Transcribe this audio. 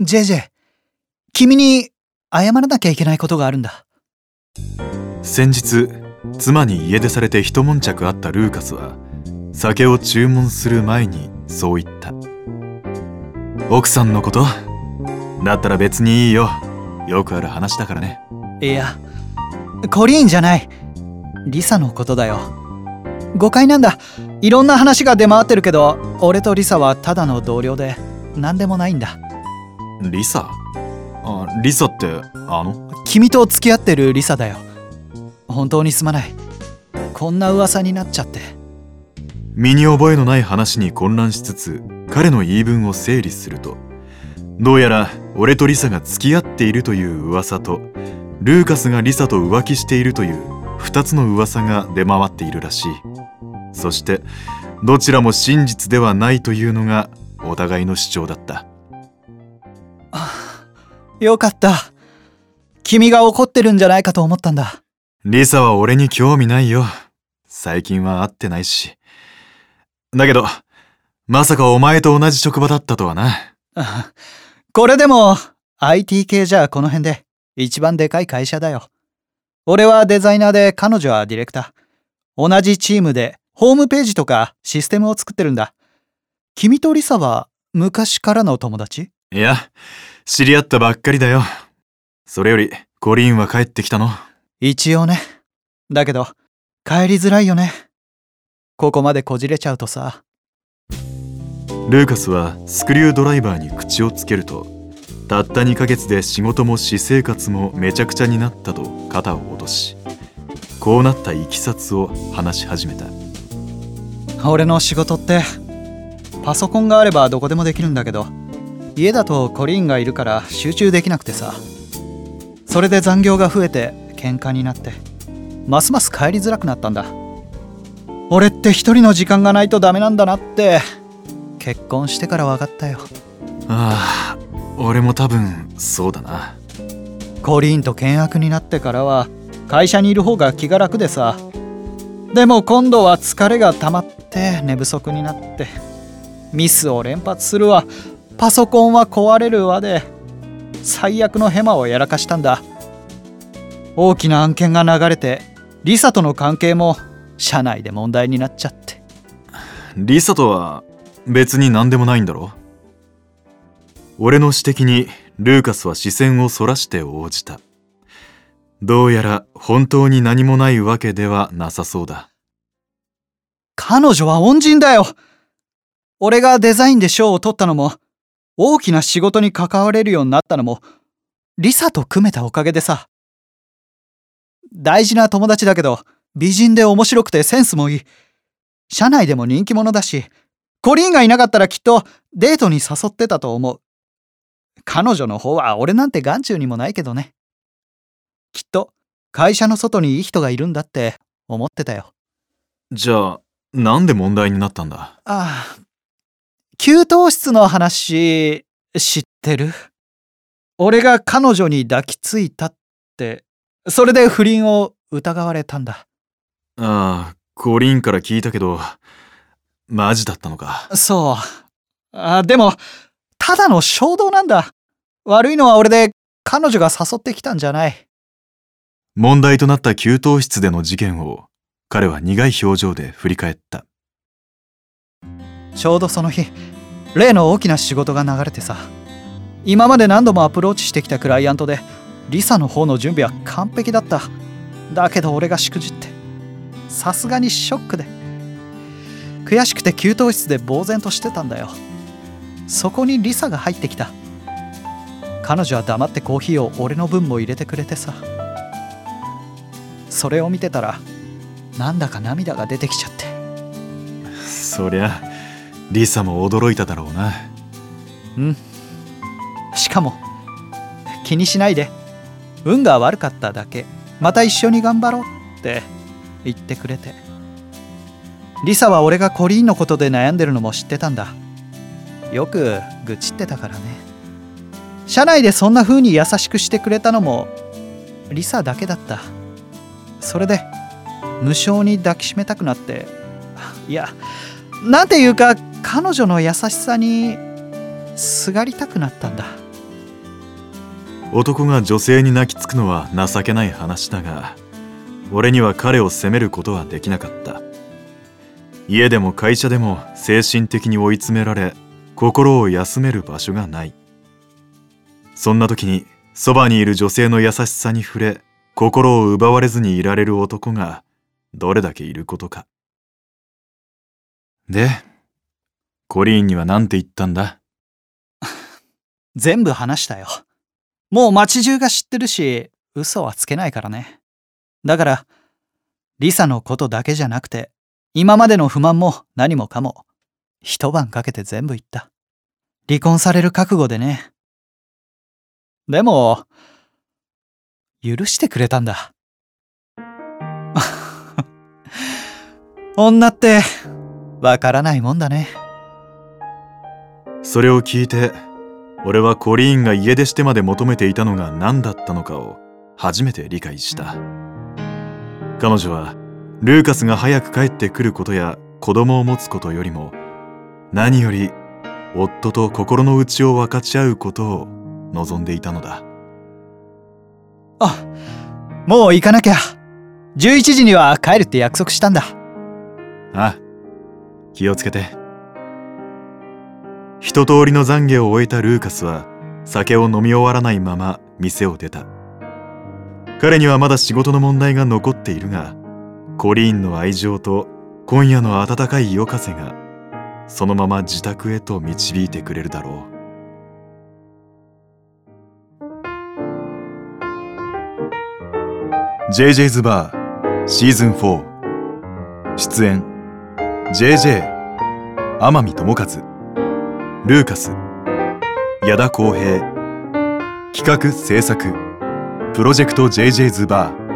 JJ 君に謝らなきゃいけないことがあるんだ。先日妻に家出されて一悶着あったルーカスは酒を注文する前にそう言った。奥さんのことだったら別にいいよ。よくある話だからね。いやコリーンじゃない。リサのことだよ。誤解なんだ。いろんな話が出回ってるけど俺とリサはただの同僚で何でもないんだリサ？あリサってあの？君と付き合ってるリサだよ。本当にすまない。こんな噂になっちゃって。身に覚えのない話に混乱しつつ彼の言い分を整理するとどうやら俺とリサが付き合っているという噂とルーカスがリサと浮気しているという2つの噂が出回っているらしい。そしてどちらも真実ではないというのがお互いの主張だったよかった。君が怒ってるんじゃないかと思ったんだ。リサは俺に興味ないよ。最近は会ってないし。だけどまさかお前と同じ職場だったとはな。これでも IT 系じゃこの辺で一番でかい会社だよ。俺はデザイナーで彼女はディレクター。同じチームでホームページとかシステムを作ってるんだ。君とリサは昔からの友達？いや知り合ったばっかりだよ。それよりコリンは帰ってきたの？一応ね。だけど帰りづらいよね。ここまでこじれちゃうとさ。ルーカスはスクリュードライバーに口をつけるとたった2ヶ月で仕事も私生活もめちゃくちゃになったと肩を落としこうなったいきさつを話し始めた。俺の仕事ってパソコンがあればどこでもできるんだけど家だとコリーンがいるから集中できなくてさ。それで残業が増えて喧嘩になって。ますます帰りづらくなったんだ。俺って一人の時間がないとダメなんだなって結婚してから分かったよ。ああ俺も多分そうだな。コリーンと険悪になってからは会社にいる方が気が楽でさ。でも今度は疲れが溜まって寝不足になって。ミスを連発するわパソコンは壊れるわで最悪のヘマをやらかしたんだ。大きな案件が流れてリサとの関係も社内で問題になっちゃって。リサとは別に何でもないんだろ俺の指摘にルーカスは視線をそらして応じた。どうやら本当に何もないわけではなさそうだ。彼女は恩人だよ。俺がデザインで賞を取ったのも大きな仕事に関われるようになったのもリサと組めたおかげでさ。大事な友達だけど美人で面白くてセンスもいい。社内でも人気者だしコリンがいなかったらきっとデートに誘ってたと思う。彼女の方は俺なんて眼中にもないけどね。きっと会社の外にいい人がいるんだって思ってたよ。じゃあなんで問題になったんだ？ああ給湯室の話知ってる？俺が彼女に抱きついたって。それで不倫を疑われたんだ。ああコリンから聞いたけどマジだったのか。そう。あでもただの衝動なんだ。悪いのは俺で彼女が誘ってきたんじゃない。問題となった給湯室での事件を彼は苦い表情で振り返った。ちょうどその日例の大きな仕事が流れてさ。今まで何度もアプローチしてきたクライアントでリサの方の準備は完璧だった。だけど俺がしくじって。さすがにショックで。悔しくて給湯室で呆然としてたんだよ。そこにリサが入ってきた。彼女は黙ってコーヒーを俺の分も入れてくれてさ。それを見てたらなんだか涙が出てきちゃって。そりゃ。リサも驚いただろうな。うん。しかも気にしないで。運が悪かっただけ。また一緒に頑張ろうって。言ってくれて。リサは俺がコリーンのことで悩んでるのも知ってたんだ。よく愚痴ってたからね。社内でそんな風に優しくしてくれたのもリサだけだった。それで無性に抱きしめたくなって。いやなんていうか彼女の優しさにすがりたくなったんだ。男が女性に泣きつくのは情けない話だが俺には彼を責めることはできなかった。家でも会社でも精神的に追い詰められ心を休める場所がない。そんな時にそばにいる女性の優しさに触れ心を奪われずにいられる男がどれだけいることか。でコリーンには何て言ったんだ？全部話したよ。もう街中が知ってるし、嘘はつけないからね。だから、リサのことだけじゃなくて、今までの不満も何もかも、一晩かけて全部言った。離婚される覚悟でね。でも、許してくれたんだ。女って、わからないもんだね。それを聞いて俺はコリーンが家出してまで求めていたのが何だったのかを初めて理解した彼女はルーカスが早く帰ってくることや子供を持つことよりも何より夫と心の内を分かち合うことを望んでいたのだあ、もう行かなきゃ。11時には帰るって約束したんだ。あ気をつけて一通りの懺悔を終えたルーカスは酒を飲み終わらないまま店を出た。彼にはまだ仕事の問題が残っているがコリーンの愛情と今夜の暖かい夜風がそのまま自宅へと導いてくれるだろう。JJ's バーシーズン4出演 JJ 天海智和。ルーカス。矢田浩平。企画制作。プロジェクト JJ's バー。